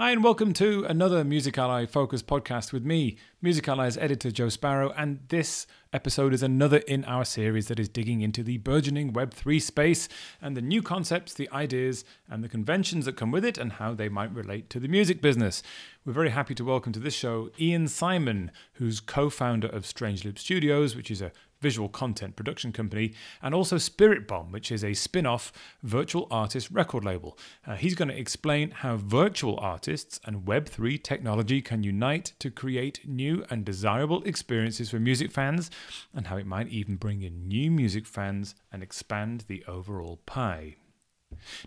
Hi, and welcome to another Music Ally Focus podcast with me, Music Ally's editor Joe Sparrow. And this episode is another in our series that is digging into the burgeoning Web3 space and the new concepts, the ideas, and the conventions that come with it, and how they might relate to the music business. We're very happy to welcome to this show Ian Simon, who's co founder of Strange Loop Studios, which is a visual content production company, and also Spirit Bomb, which is a spin off virtual artist record label. Uh, he's going to explain how virtual artists and Web3 technology can unite to create new and desirable experiences for music fans, and how it might even bring in new music fans and expand the overall pie.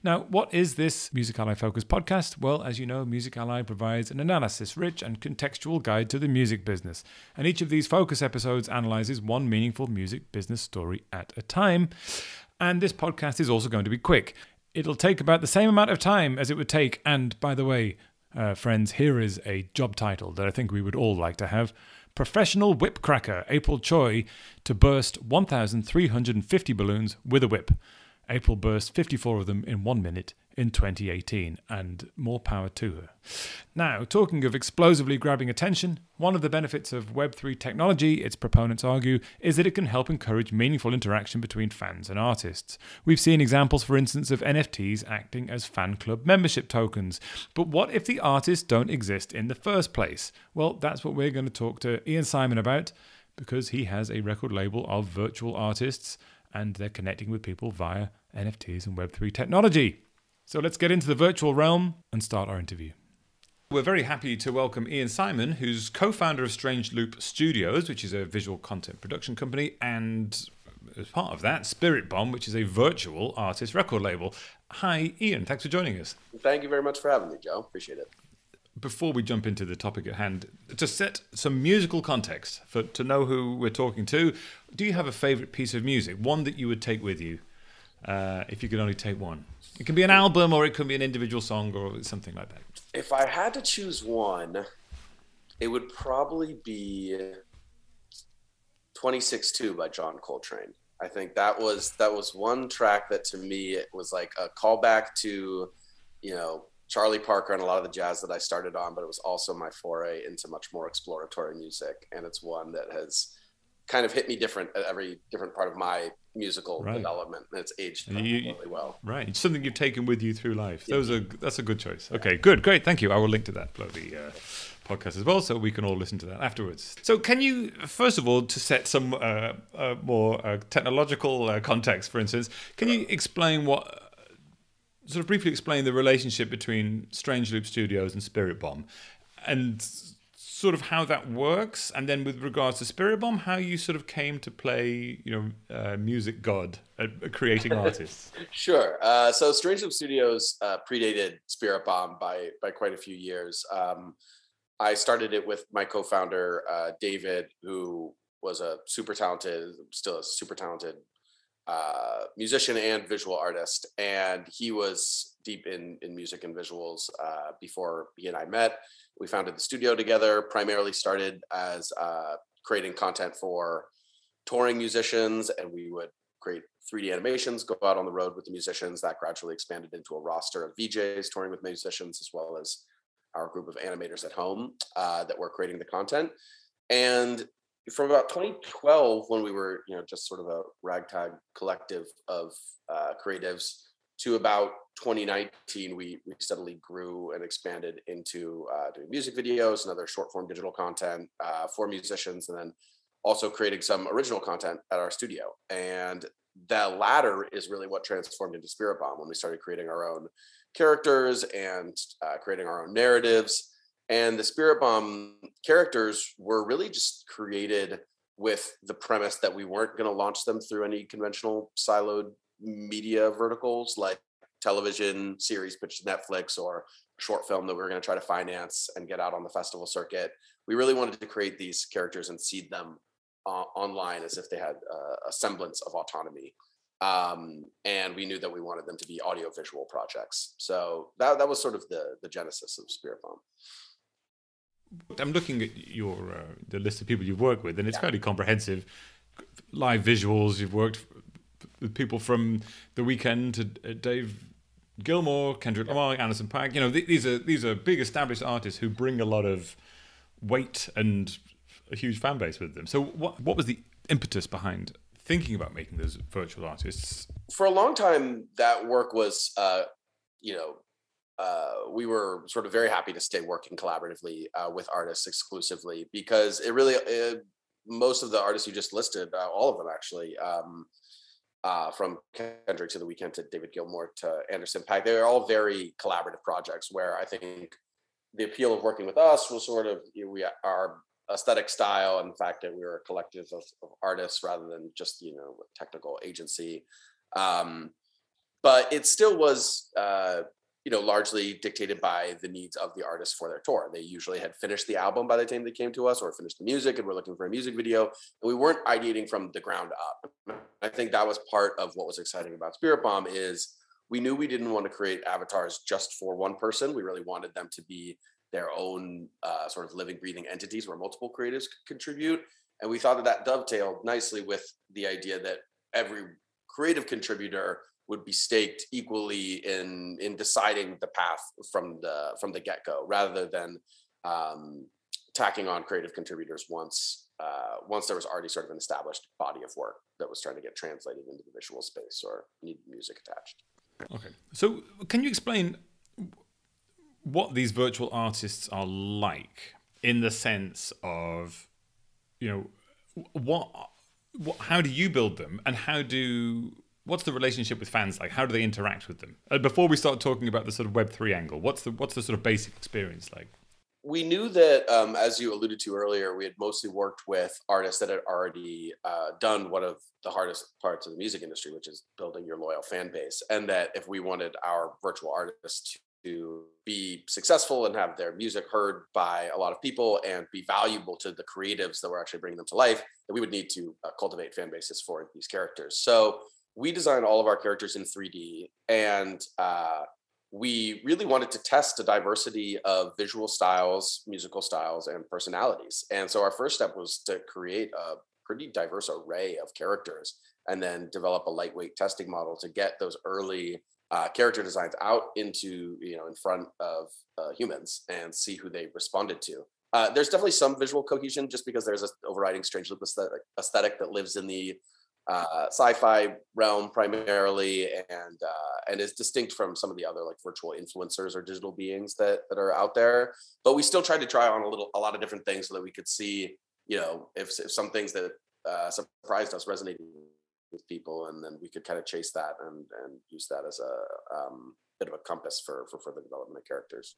Now, what is this Music Ally Focus podcast? Well, as you know, Music Ally provides an analysis rich and contextual guide to the music business. And each of these focus episodes analyzes one meaningful music business story at a time. And this podcast is also going to be quick. It'll take about the same amount of time as it would take. And by the way, uh, friends, here is a job title that I think we would all like to have. Professional whipcracker April Choi to burst 1,350 balloons with a whip. April burst 54 of them in one minute in 2018, and more power to her. Now, talking of explosively grabbing attention, one of the benefits of Web3 technology, its proponents argue, is that it can help encourage meaningful interaction between fans and artists. We've seen examples, for instance, of NFTs acting as fan club membership tokens. But what if the artists don't exist in the first place? Well, that's what we're going to talk to Ian Simon about because he has a record label of virtual artists and they're connecting with people via NFTs and Web3 technology. So let's get into the virtual realm and start our interview. We're very happy to welcome Ian Simon, who's co founder of Strange Loop Studios, which is a visual content production company, and as part of that, Spirit Bomb, which is a virtual artist record label. Hi, Ian. Thanks for joining us. Thank you very much for having me, Joe. Appreciate it before we jump into the topic at hand, to set some musical context for to know who we're talking to, do you have a favorite piece of music, one that you would take with you, uh, if you could only take one? It can be an album, or it could be an individual song, or something like that. If I had to choose one, it would probably be "26-2" by John Coltrane. I think that was that was one track that to me it was like a callback to, you know, Charlie Parker and a lot of the jazz that I started on, but it was also my foray into much more exploratory music. And it's one that has kind of hit me different at every different part of my musical right. development. And it's aged you, really well. Right. It's something you've taken with you through life. Yeah. Those are, that's a good choice. Okay, good. Great. Thank you. I will link to that bloody uh, podcast as well so we can all listen to that afterwards. So, can you, first of all, to set some uh, uh, more uh, technological uh, context, for instance, can you explain what sort of briefly explain the relationship between Strange Loop Studios and Spirit Bomb, and sort of how that works, and then with regards to Spirit Bomb, how you sort of came to play, you know, uh, music god, uh, creating artists. sure. Uh, so Strange Loop Studios uh, predated Spirit Bomb by by quite a few years. Um, I started it with my co-founder uh, David, who was a super talented, still a super talented uh, musician and visual artist, and he was deep in in music and visuals uh, before he and I met. We founded the studio together. Primarily started as uh, creating content for touring musicians, and we would create 3D animations, go out on the road with the musicians. That gradually expanded into a roster of VJs touring with musicians, as well as our group of animators at home uh, that were creating the content. And from about 2012 when we were you know just sort of a ragtag collective of uh, creatives to about 2019 we, we steadily grew and expanded into uh, doing music videos and other short form digital content uh, for musicians and then also creating some original content at our studio. And the latter is really what transformed into spirit bomb when we started creating our own characters and uh, creating our own narratives and the Spirit Bomb characters were really just created with the premise that we weren't going to launch them through any conventional siloed media verticals like television series pitched to Netflix or short film that we were going to try to finance and get out on the festival circuit. We really wanted to create these characters and seed them uh, online as if they had uh, a semblance of autonomy. Um, and we knew that we wanted them to be audiovisual projects. So that, that was sort of the, the genesis of Spirit Bomb. I'm looking at your uh, the list of people you've worked with, and it's yeah. fairly comprehensive. Live visuals. You've worked with people from The Weeknd to uh, Dave Gilmour, Kendrick Lamar, Anderson .Paak. You know, th- these are these are big established artists who bring a lot of weight and a huge fan base with them. So, what what was the impetus behind thinking about making those virtual artists? For a long time, that work was, uh, you know, uh, we were sort of very happy to stay working collaboratively uh, with artists exclusively because it really it, most of the artists you just listed, uh, all of them actually, um, uh, from Kendrick to the Weeknd to David Gilmour to Anderson .Paak, they're all very collaborative projects where I think the appeal of working with us was sort of you know, we our aesthetic style and the fact that we were a collective of, of artists rather than just you know technical agency. Um, but it still was uh, you know, largely dictated by the needs of the artist for their tour. They usually had finished the album by the time they came to us or finished the music and we're looking for a music video. And we weren't ideating from the ground up. I think that was part of what was exciting about Spirit Bomb is we knew we didn't want to create avatars just for one person. We really wanted them to be their own uh, sort of living, breathing entities where multiple creatives could contribute. And we thought that that dovetailed nicely with the idea that every creative contributor would be staked equally in in deciding the path from the from the get go, rather than um, tacking on creative contributors once uh, once there was already sort of an established body of work that was trying to get translated into the visual space or needed music attached. Okay, so can you explain what these virtual artists are like in the sense of you know what, what how do you build them and how do what's the relationship with fans like? How do they interact with them? Uh, before we start talking about the sort of Web three angle, what's the what's the sort of basic experience like? We knew that, um, as you alluded to earlier, we had mostly worked with artists that had already uh, done one of the hardest parts of the music industry, which is building your loyal fan base. And that if we wanted our virtual artists to be successful and have their music heard by a lot of people and be valuable to the creatives that were actually bringing them to life, that we would need to uh, cultivate fan bases for these characters. So we designed all of our characters in 3D, and uh, we really wanted to test a diversity of visual styles, musical styles, and personalities. And so our first step was to create a pretty diverse array of characters, and then develop a lightweight testing model to get those early uh, character designs out into you know in front of uh, humans and see who they responded to. Uh, there's definitely some visual cohesion just because there's an overriding strange loop aesthetic, aesthetic that lives in the uh, sci-fi realm primarily, and uh, and is distinct from some of the other like virtual influencers or digital beings that that are out there. But we still tried to try on a little a lot of different things so that we could see, you know, if, if some things that uh, surprised us resonated with people, and then we could kind of chase that and and use that as a um, bit of a compass for for further development of characters.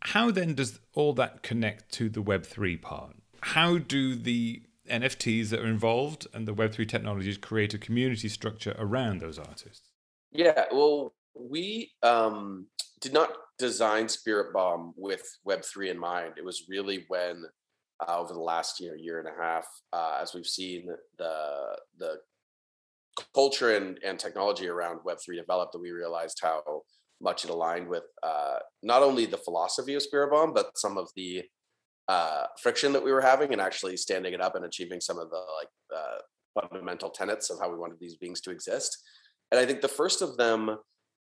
How then does all that connect to the Web three part? How do the NFTs that are involved and the Web3 technologies create a community structure around those artists? Yeah, well, we um, did not design Spirit Bomb with Web3 in mind. It was really when, uh, over the last year, year and a half, uh, as we've seen the the culture and, and technology around Web3 develop, that we realized how much it aligned with uh, not only the philosophy of Spirit Bomb, but some of the uh, friction that we were having and actually standing it up and achieving some of the like uh, fundamental tenets of how we wanted these beings to exist. And I think the first of them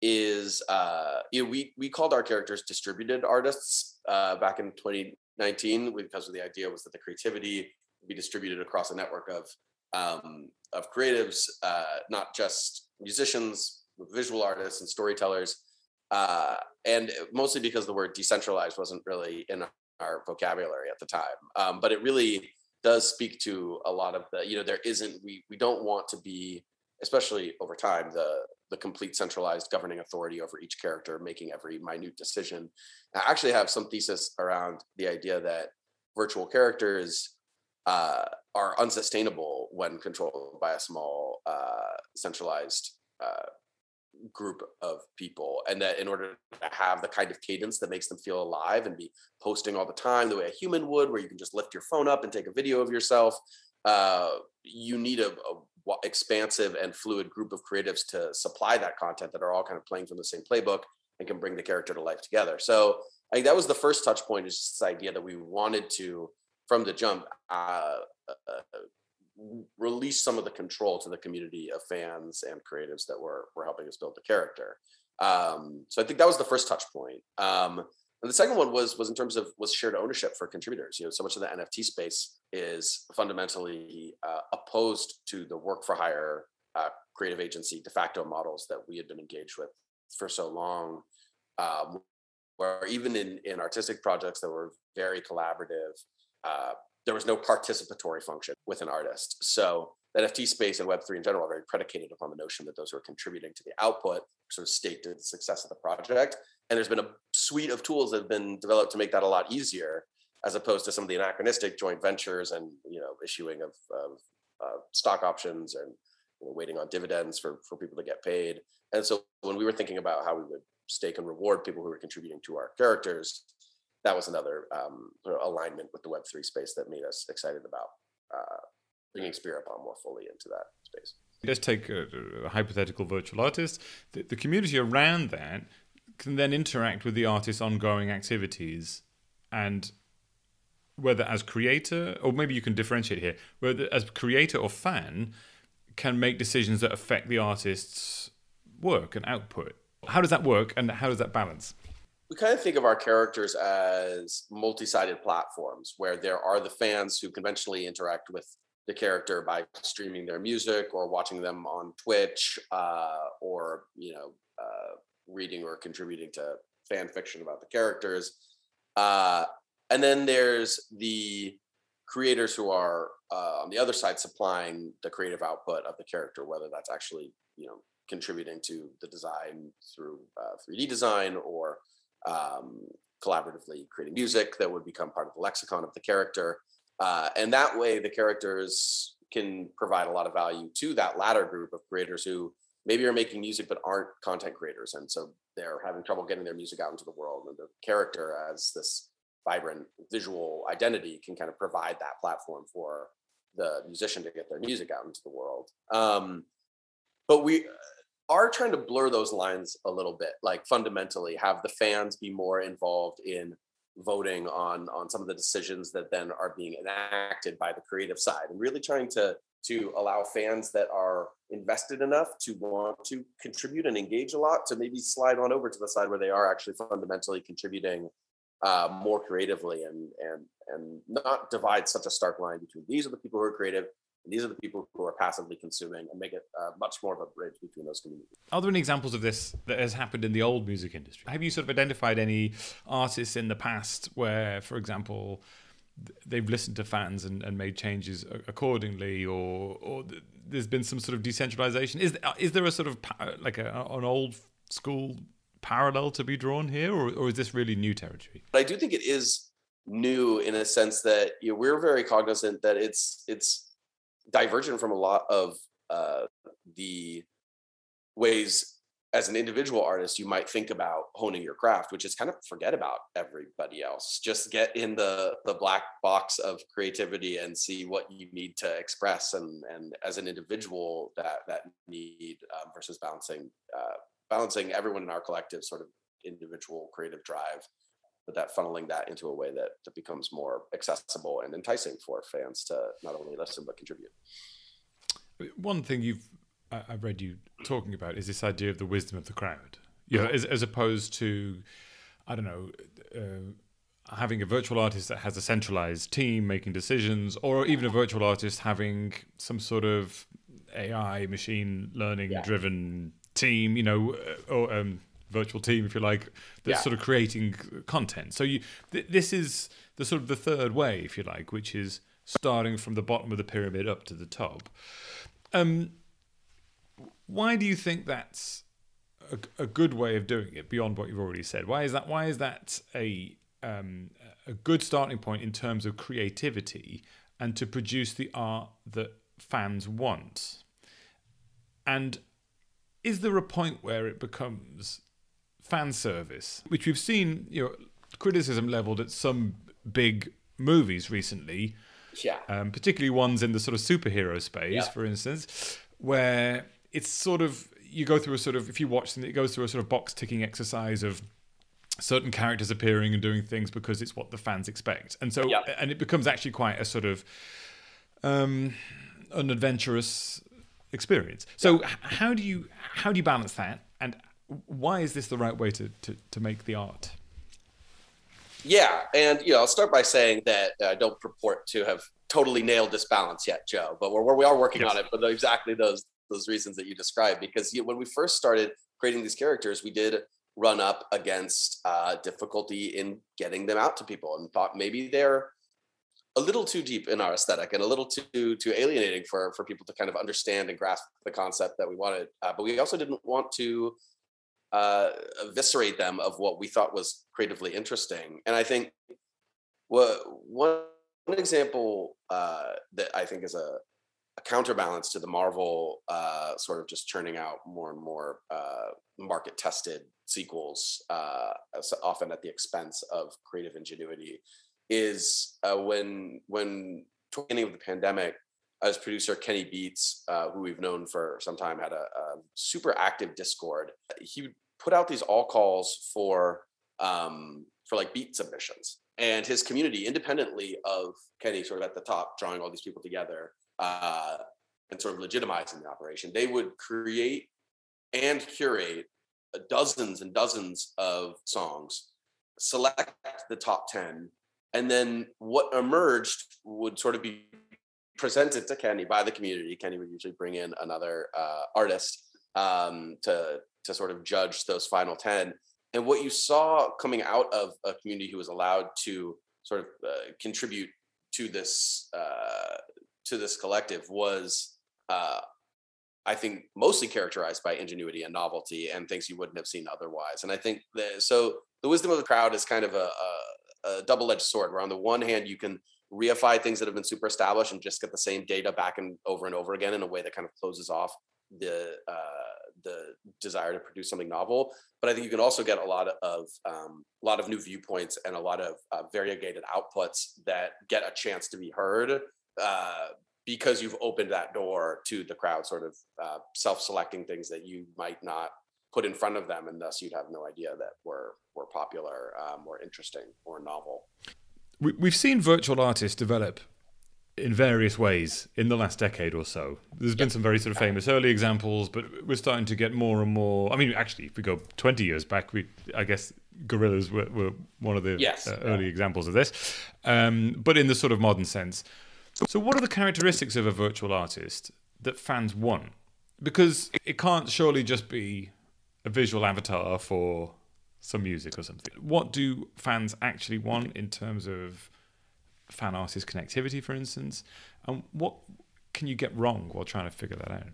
is uh, you know we we called our characters distributed artists uh, back in 2019 because the idea was that the creativity would be distributed across a network of um, of creatives, uh, not just musicians, visual artists, and storytellers. Uh, and mostly because the word decentralized wasn't really in our vocabulary at the time. Um, but it really does speak to a lot of the, you know, there isn't, we, we don't want to be, especially over time, the, the complete centralized governing authority over each character, making every minute decision. I actually have some thesis around the idea that virtual characters uh, are unsustainable when controlled by a small uh, centralized uh, group of people and that in order to have the kind of cadence that makes them feel alive and be posting all the time the way a human would where you can just lift your phone up and take a video of yourself uh, you need a, a, expansive and fluid group of creatives to supply that content that are all kind of playing from the same playbook and can bring the character to life together. So I think that was the first touch point is this idea that we wanted to from the jump uh, uh, release some of the control to the community of fans and creatives that were were helping us build the character. Um, so I think that was the first touch point. Um, and the second one was was in terms of was shared ownership for contributors. You know, so much of the NFT space is fundamentally uh, opposed to the work for hire uh, creative agency de facto models that we had been engaged with for so long. Um, where even in in artistic projects that were very collaborative, uh, there was no participatory function with an artist. So NFT space and Web3 in general are very predicated upon the notion that those who are contributing to the output sort of stake to the success of the project. And there's been a suite of tools that have been developed to make that a lot easier, as opposed to some of the anachronistic joint ventures and you know issuing of, of uh, stock options and you know, waiting on dividends for for people to get paid. And so when we were thinking about how we would stake and reward people who were contributing to our characters, that was another um, alignment with the Web3 space that made us excited about uh, bringing Bomb more fully into that space. Let's take a, a hypothetical virtual artist. The, the, community around that can then interact with the artist's ongoing activities and whether as creator, or maybe you can differentiate here, whether as creator or fan can make decisions that affect the artist's work and output. How does that work and how does that balance? We kind of think of our characters as multi-sided platforms where there are the fans who conventionally interact with the character by streaming their music or watching them on Twitch uh, or you know uh, reading or contributing to fan fiction about the characters. Uh, and then there's the creators who are uh, on the other side supplying the creative output of the character, whether that's actually you know contributing to the design through 3D uh, design or um, collaboratively creating music that would become part of the lexicon of the character. Uh, and that way, the characters can provide a lot of value to that latter group of creators who maybe are making music but aren't content creators. And so they're having trouble getting their music out into the world. And the character, as this vibrant visual identity, can kind of provide that platform for the musician to get their music out into the world. Um, but we are trying to blur those lines a little bit like fundamentally have the fans be more involved in voting on on some of the decisions that then are being enacted by the creative side and really trying to to allow fans that are invested enough to want to contribute and engage a lot to maybe slide on over to the side where they are actually fundamentally contributing uh, more creatively and and and not divide such a stark line between these are the people who are creative these are the people who are passively consuming and make it uh, much more of a bridge between those communities. Are there any examples of this that has happened in the old music industry? Have you sort of identified any artists in the past where, for example, they've listened to fans and, and made changes accordingly, or, or there's been some sort of decentralization? Is, is there a sort of like a, an old school parallel to be drawn here, or, or is this really new territory? But I do think it is new in a sense that you know, we're very cognizant that it's it's divergent from a lot of uh, the ways as an individual artist you might think about honing your craft which is kind of forget about everybody else. Just get in the the black box of creativity and see what you need to express and and as an individual that that need um, versus balancing uh, balancing everyone in our collective sort of individual creative drive but that funneling that into a way that, that becomes more accessible and enticing for fans to not only listen but contribute. One thing you've I've read you talking about is this idea of the wisdom of the crowd. You know, as, as opposed to I don't know. Uh, having a virtual artist that has a centralized team making decisions, or even a virtual artist having some sort of AI machine learning yeah. driven team, you know, or um, virtual team, if you like, that's yeah. sort of creating content. So you, th- this is the sort of the third way, if you like, which is starting from the bottom of the pyramid up to the top. Um, why do you think that's a, a, good way of doing it beyond what you've already said? Why is that? Why is that a um, a good starting point in terms of creativity and to produce the art that fans want? And is there a point where it becomes fan service, which we've seen, you know, criticism leveled at some big movies recently. Yeah. Um, particularly ones in the sort of superhero space, yeah. for instance, where it's sort of you go through a sort of if you watch them, it goes through a sort of box ticking exercise of certain characters appearing and doing things because it's what the fans expect, and so yeah. and it becomes actually quite a sort of um, an adventurous experience. So yeah. how do you how do you balance that? Why is this the right way to, to, to make the art? Yeah, and you know, I'll start by saying that I don't purport to have totally nailed this balance yet, Joe. But we're, we are working yes. on it for exactly those those reasons that you described. Because you, when we first started creating these characters, we did run up against uh, difficulty in getting them out to people, and thought maybe they're a little too deep in our aesthetic and a little too too alienating for for people to kind of understand and grasp the concept that we wanted. Uh, but we also didn't want to uh, eviscerate them of what we thought was creatively interesting. And I think what one example uh, that I think is a, a counterbalance to the Marvel uh, sort of just churning out more and more uh, market tested sequels, uh, often at the expense of creative ingenuity, is uh, when when beginning of the pandemic, as producer Kenny Beats, uh, who we've known for some time, had a, a, super active Discord. He put out these all calls for um, for like beat submissions, and his community, independently of Kenny, sort of at the top, drawing all these people together uh, and sort of legitimizing the operation, they would create and curate dozens and dozens of songs, select the top ten, and then what emerged would sort of be presented to Kenny by the community. Kenny would usually bring in another uh, artist um, to to sort of judge those final 10 and what you saw coming out of a community who was allowed to sort of uh, contribute to this uh, to this collective was uh, I think mostly characterized by ingenuity and novelty and things you wouldn't have seen otherwise. And I think so the wisdom of the crowd is kind of a, a, a double-edged sword where on the one hand you can reify things that have been super established and just get the same data back and over and over again in a way that kind of closes off the uh, the desire to produce something novel. But I think you can also get a lot of um, a lot of new viewpoints and a lot of uh, variegated outputs that get a chance to be heard uh, because you've opened that door to the crowd, sort of uh, self-selecting things that you might not put in front of them, and thus you'd have no idea that were were popular, um, or interesting, or novel. We, we've seen virtual artists develop in various ways in the last decade or so. There's been some very sort of famous early examples, but we're starting to get more and more. I mean, actually, if we go 20 years back, we I guess Gorillaz were, were one of the yes, uh, early yeah. examples of this, um, but in the sort of modern sense. So, what are the characteristics of a virtual artist that fans want? Because it can't surely just be a visual avatar for some music or something. What do fans actually want in terms of fan artist connectivity, for instance? And what can you get wrong while trying to figure that out?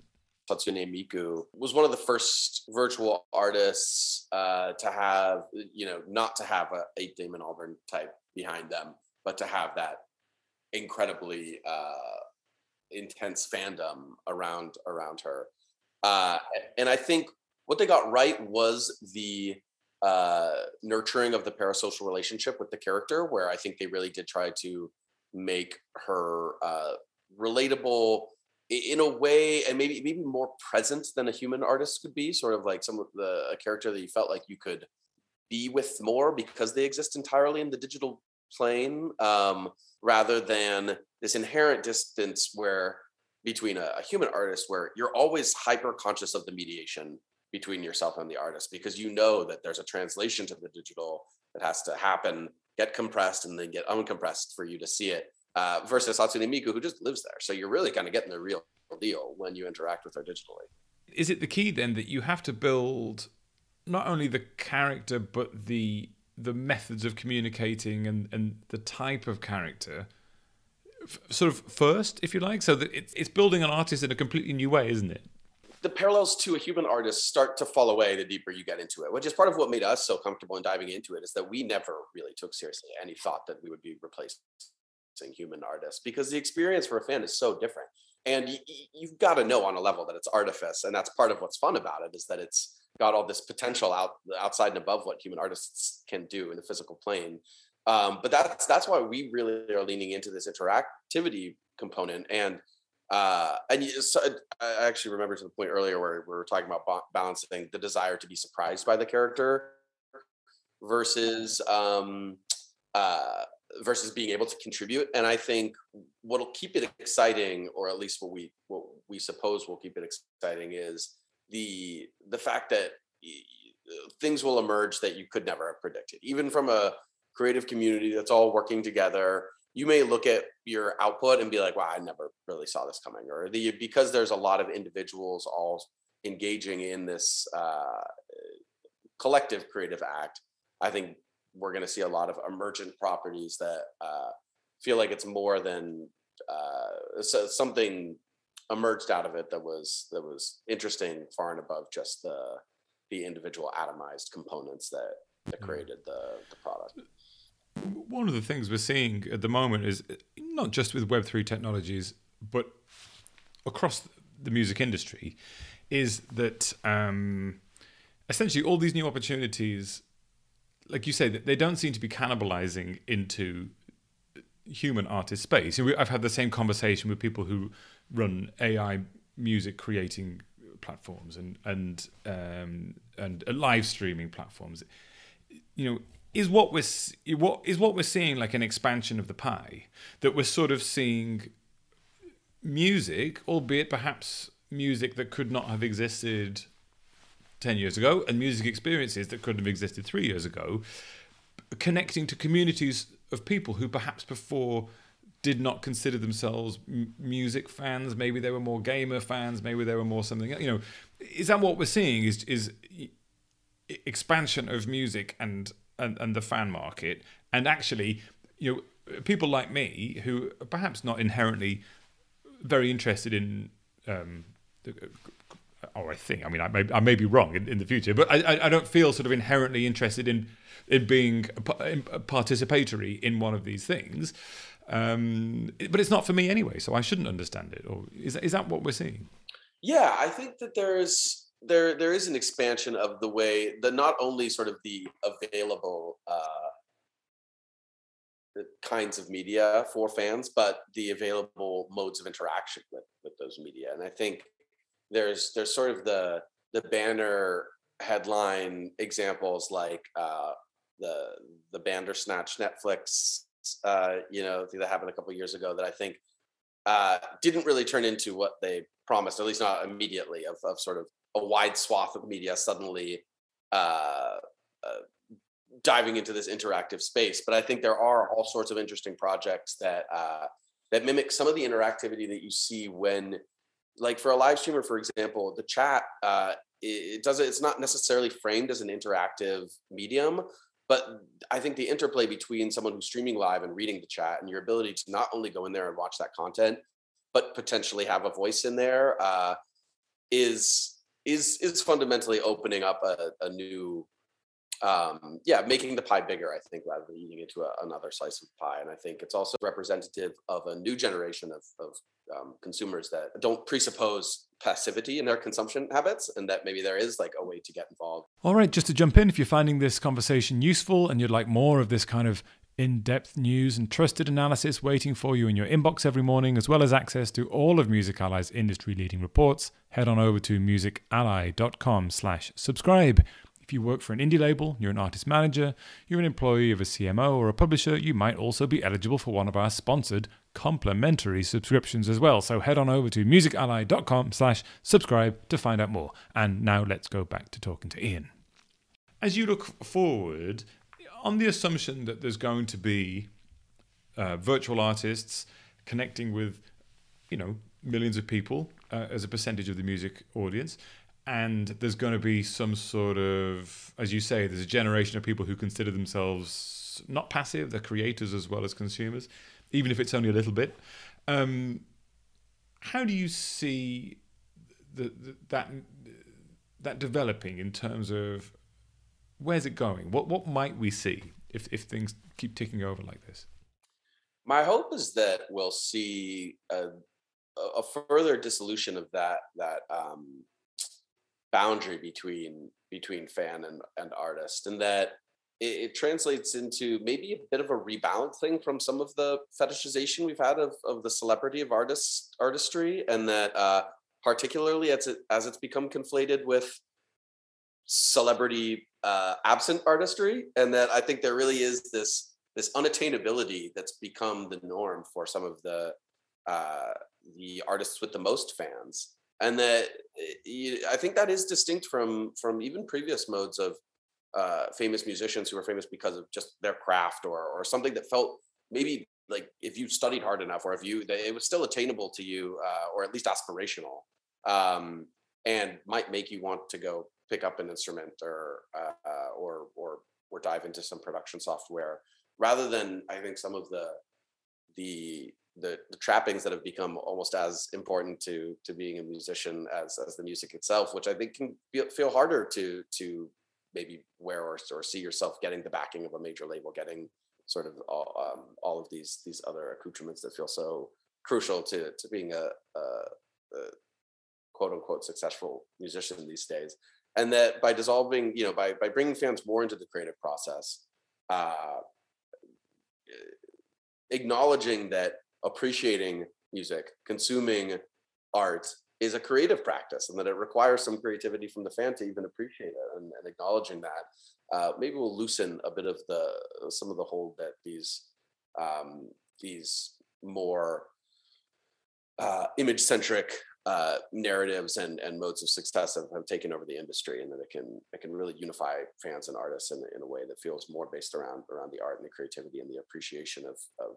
Hatsune Miku was one of the first virtual artists uh, to have, you know, not to have a, a Damon Albarn type behind them, but to have that incredibly uh, intense fandom around around her. Uh, and I think what they got right was the uh, nurturing of the parasocial relationship with the character, where I think they really did try to make her uh, relatable in a way, and maybe maybe more present than a human artist could be. Sort of like some of the a character that you felt like you could be with more because they exist entirely in the digital plane, um, rather than this inherent distance where between a, a human artist where you're always hyper conscious of the mediation between yourself and the artist because you know that there's a translation to the digital that has to happen, get compressed, and then get uncompressed for you to see it. Uh, versus Hatsune Miku, who just lives there. So you're really kind of getting the real deal when you interact with her digitally. Is it the key then that you have to build not only the character but the the methods of communicating and, and the type of character sort of first, if you like, so that it's building an artist in a completely new way, isn't it? The parallels to a human artist start to fall away the deeper you get into it, which is part of what made us so comfortable in diving into it is that we never really took seriously any thought that we would be replacing human artists because the experience for a fan is so different. And y- you've got to know on a level that it's artifice. And that's part of what's fun about it is that it's got all this potential out outside and above what human artists can do in the physical plane. Um, but that's that's why we really are leaning into this interactivity component. And uh, and so I actually remember to the point earlier where we were talking about balancing the desire to be surprised by the character versus um, uh, versus being able to contribute. And I think what'll keep it exciting, or at least what we what we suppose will keep it exciting, is the the fact that things will emerge that you could never have predicted, even from a creative community that's all working together. You may look at your output and be like, "Wow, I never really saw this coming," or the because there's a lot of individuals all engaging in this uh, collective creative act. I think we're going to see a lot of emergent properties that uh, feel like it's more than uh, so something emerged out of it that was that was interesting far and above just the the individual atomized components that that mm. created the the product. One of the things we're seeing at the moment is not just with Web three technologies, but across the music industry, is that um, essentially all these new opportunities, like you say, that they don't seem to be cannibalizing into human artist space. I've had the same conversation with people who run AI music creating platforms and and um, and uh, live streaming platforms. You know, is what we're what is what we're seeing like an expansion of the pie that we're sort of seeing music, albeit perhaps music that could not have existed 10 years ago and music experiences that couldn't have existed three years ago, connecting to communities of people who perhaps before did not consider themselves m- music fans. Maybe they were more gamer fans. Maybe they were more something. You know, is that what we're seeing? Is is expansion of music and and, and the fan market, and actually, you know, people like me who are perhaps not inherently very interested in um, or oh, I think, I mean, I may, I may be wrong in, in the future, but I, I don't feel sort of inherently interested in in being participatory in one of these things. Um, but it's not for me anyway, so I shouldn't understand it. Or is is that what we're seeing? Yeah, I think that there's there there is an expansion of the way that not only sort of the available uh, kinds of media for fans, but the available modes of interaction with with those media. And I think there's there's sort of the the banner headline examples like uh, the the Bandersnatch Netflix, uh, you know, that happened a couple years ago that I think uh, didn't really turn into what they promised, at least not immediately, of, of sort of a wide swath of media suddenly uh, uh, diving into this interactive space. But I think there are all sorts of interesting projects that uh, that mimic some of the interactivity that you see when like for a live streamer, for example, the chat uh, it doesn't. It's not necessarily framed as an interactive medium, but I think the interplay between someone who's streaming live and reading the chat and your ability to not only go in there and watch that content, but potentially have a voice in there uh, is is is fundamentally opening up a, a new um, yeah, making the pie bigger, I think, rather than eating into a, another slice of pie. And I think it's also representative of a new generation of, of um, consumers that don't presuppose passivity in their consumption habits and that maybe there is like a way to get involved. All right, just to jump in, if you're finding this conversation useful and you'd like more of this kind of in depth news and trusted analysis waiting for you in your inbox every morning, as well as access to all of Music Ally's industry leading reports, head on over to musically.com slash subscribe. If you work for an indie label, you're an artist manager, you're an employee of a CMO or a publisher, you might also be eligible for one of our sponsored complimentary subscriptions as well. So head on over to musically.com slash subscribe to find out more. And now let's go back to talking to Ian. As you look forward, on the assumption that there's going to be uh, virtual artists connecting with, you know, millions of people uh, as a percentage of the music audience, and there's going to be some sort of, as you say, there's a generation of people who consider themselves not passive, they're creators as well as consumers, even if it's only a little bit. Um, how do you see the, the, that that developing in terms of where's it going? What what might we see if if things keep ticking over like this? My hope is that we'll see a, a further dissolution of that that um, boundary between between fan and, and artist and that it, it, translates into maybe a bit of a rebalancing from some of the fetishization we've had of, of the celebrity of artist artistry and that uh, particularly as, it, as it's become conflated with celebrity uh, absent artistry and that i think there really is this this unattainability that's become the norm for some of the uh, the artists with the most fans. And that eh, I think that is distinct from from even previous modes of uh, famous musicians who are famous because of just their craft or or something that felt maybe like if you studied hard enough or if you it was still attainable to you uh, or at least aspirational um, and might make you want to go pick up an instrument or uh, or or or dive into some production software rather than I think some of the the the, the trappings that have become almost as important to to being a musician as as the music itself, which I think can feel, feel harder to to maybe wear or, or see yourself getting the backing of a major label, getting sort of all, um, all of these these other accoutrements that feel so crucial to to being a, a, a quote unquote successful musician these days and that by dissolving you know by by bringing fans more into the creative process uh acknowledging that appreciating music consuming art is a creative practice and that it requires some creativity from the fan to even appreciate it and, and acknowledging that uh, maybe we'll loosen a bit of the some of the hold that these um, these more uh, image centric uh, narratives and, and modes of success have, have, taken over the industry and that it can it can really unify fans and artists in, in a way that feels more based around around the art and the creativity and the appreciation of of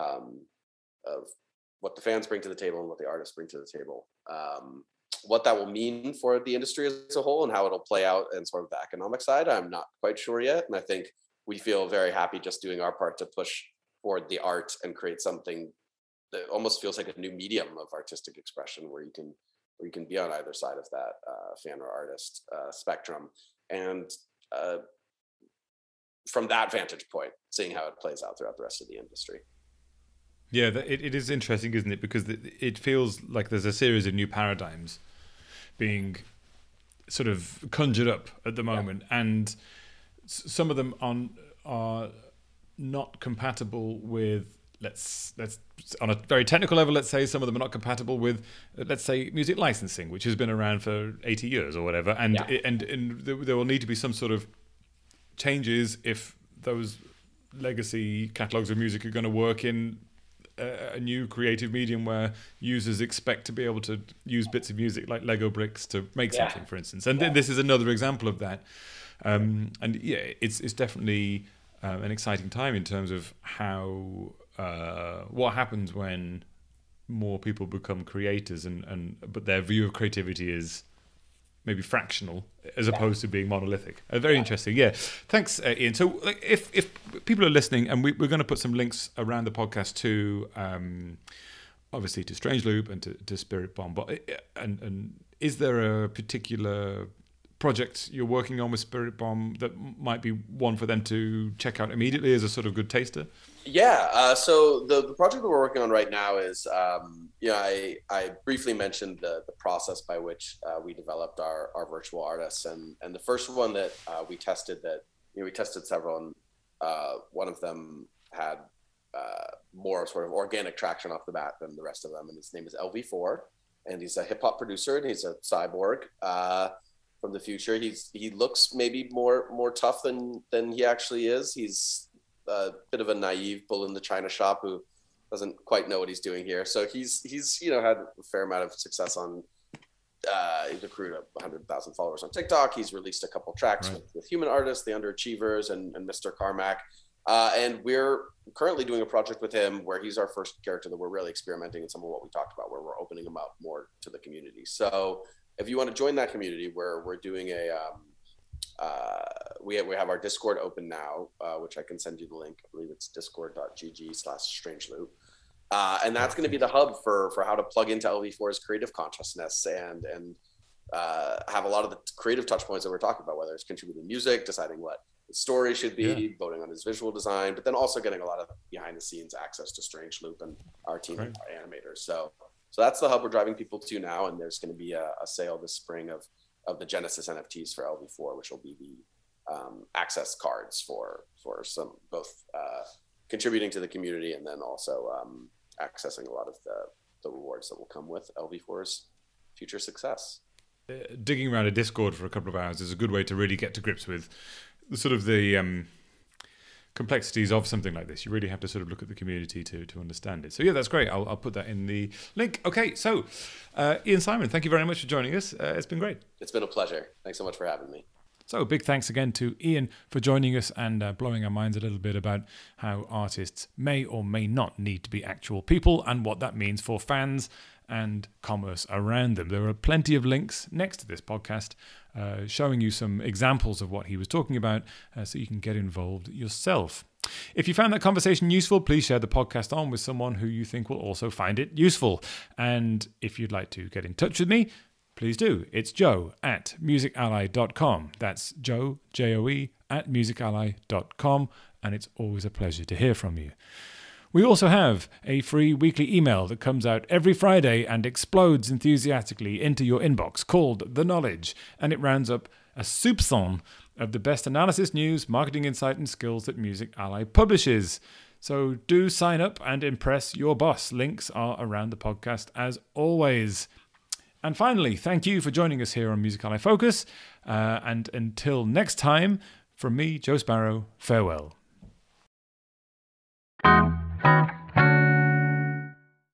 um, of what the fans bring to the table and what the artists bring to the table. Um, what that will mean for the industry as a whole and how it'll play out and sort of the economic side, I'm not quite sure yet. And I think we feel very happy just doing our part to push forward the art and create something that almost feels like a new medium of artistic expression where you can where you can be on either side of that uh, fan or artist uh, spectrum. And uh, from that vantage point seeing how it plays out throughout the rest of the industry. Yeah it, it is interesting isn't it? Because it feels like there's a series of new paradigms being sort of conjured up at the moment. Yeah. and some of them on are not compatible with let's let's on a very technical level let's say some of them are not compatible with let's say music licensing which has been around for 80 years or whatever and yeah. and, and there will need to be some sort of changes if those legacy catalogs of music are going to work in a, a new creative medium where users expect to be able to use bits of music like lego bricks to make yeah. something for instance and yeah. this is another example of that um, and yeah it's it's definitely um, an exciting time in terms of how uh, what happens when more people become creators and, and but their view of creativity is maybe fractional as opposed to being monolithic. Uh, very interesting. Yeah. Thanks, uh, Ian. So, like, if if people are listening, and we, are going to put some links around the podcast to, um, obviously, to Strange Loop and to, to Spirit Bomb. But uh, and and is there a particular project you're working on with Spirit Bomb that might be one for them to check out immediately as a sort of good taster? Yeah. Uh, so the, the project that we're working on right now is, um, you know, I, I briefly mentioned the, the process by which uh, we developed our, our virtual artists. And, and the first one that uh, we tested that, you know, we tested several and uh, one of them had uh, more sort of organic traction off the bat than the rest of them. And his name is LV4 and he's a hip hop producer and he's a cyborg uh, from the future. He's, he looks maybe more, more tough than, than he actually is. He's, a bit of a naive bull in the china shop who doesn't quite know what he's doing here. So he's he's you know had a fair amount of success on. Uh, he's accrued 100,000 followers on TikTok. He's released a couple tracks right. with, with, Human Artists, The Underachievers, and, and Mr. Carmack. Uh, and we're currently doing a project with him where he's our first character that we're really experimenting in some of what we talked about, where we're opening him up more to the community. So if you want to join that community, where we're doing a um, uh, we have, we have our Discord open now, uh, which I can send you the link. I believe it's discord.gg slash strange loop. Uh, and that's going to be the hub for, for how to plug into LV4's creative consciousness and, and uh, have a lot of the creative touch points that we're talking about, whether it's contributing music, deciding what the story should be, yeah. voting on his visual design, but then also getting a lot of behind the scenes access to Strange Loop and our team right. of animators. So, so that's the hub we're driving people to now. And there's going to be a, a sale this spring of of the Genesis NFTs for LV4, which will be the um, access cards for for some both uh, contributing to the community and then also um, accessing a lot of the the rewards that will come with LV4's future success. Uh, digging around a Discord for a couple of hours is a good way to really get to grips with the sort of the um, complexities of something like this. You really have to sort of look at the community to to understand it. So yeah, that's great. I'll, I'll put that in the link. Okay, so uh, Ian Simon, thank you very much for joining us. Uh, it's been great. It's been a pleasure. Thanks so much for having me. So, big thanks again to Ian for joining us and uh, blowing our minds a little bit about how artists may or may not need to be actual people and what that means for fans and commerce around them. There are plenty of links next to this podcast uh, showing you some examples of what he was talking about uh, so you can get involved yourself. If you found that conversation useful, please share the podcast on with someone who you think will also find it useful. And if you'd like to get in touch with me, please do. It's joe at musically.com. That's joe, J O E, at musically.com. And it's always a pleasure to hear from you. We also have a free weekly email that comes out every Friday and explodes enthusiastically into your inbox called The Knowledge, and it rounds up a soupçon of the best analysis, news, marketing insight, and skills that Music Ally publishes. So do sign up and impress your boss. Links are around the podcast as always. And finally, thank you for joining us here on Music Ally Focus. Uh, and until next time, from me, Joe Sparrow, farewell.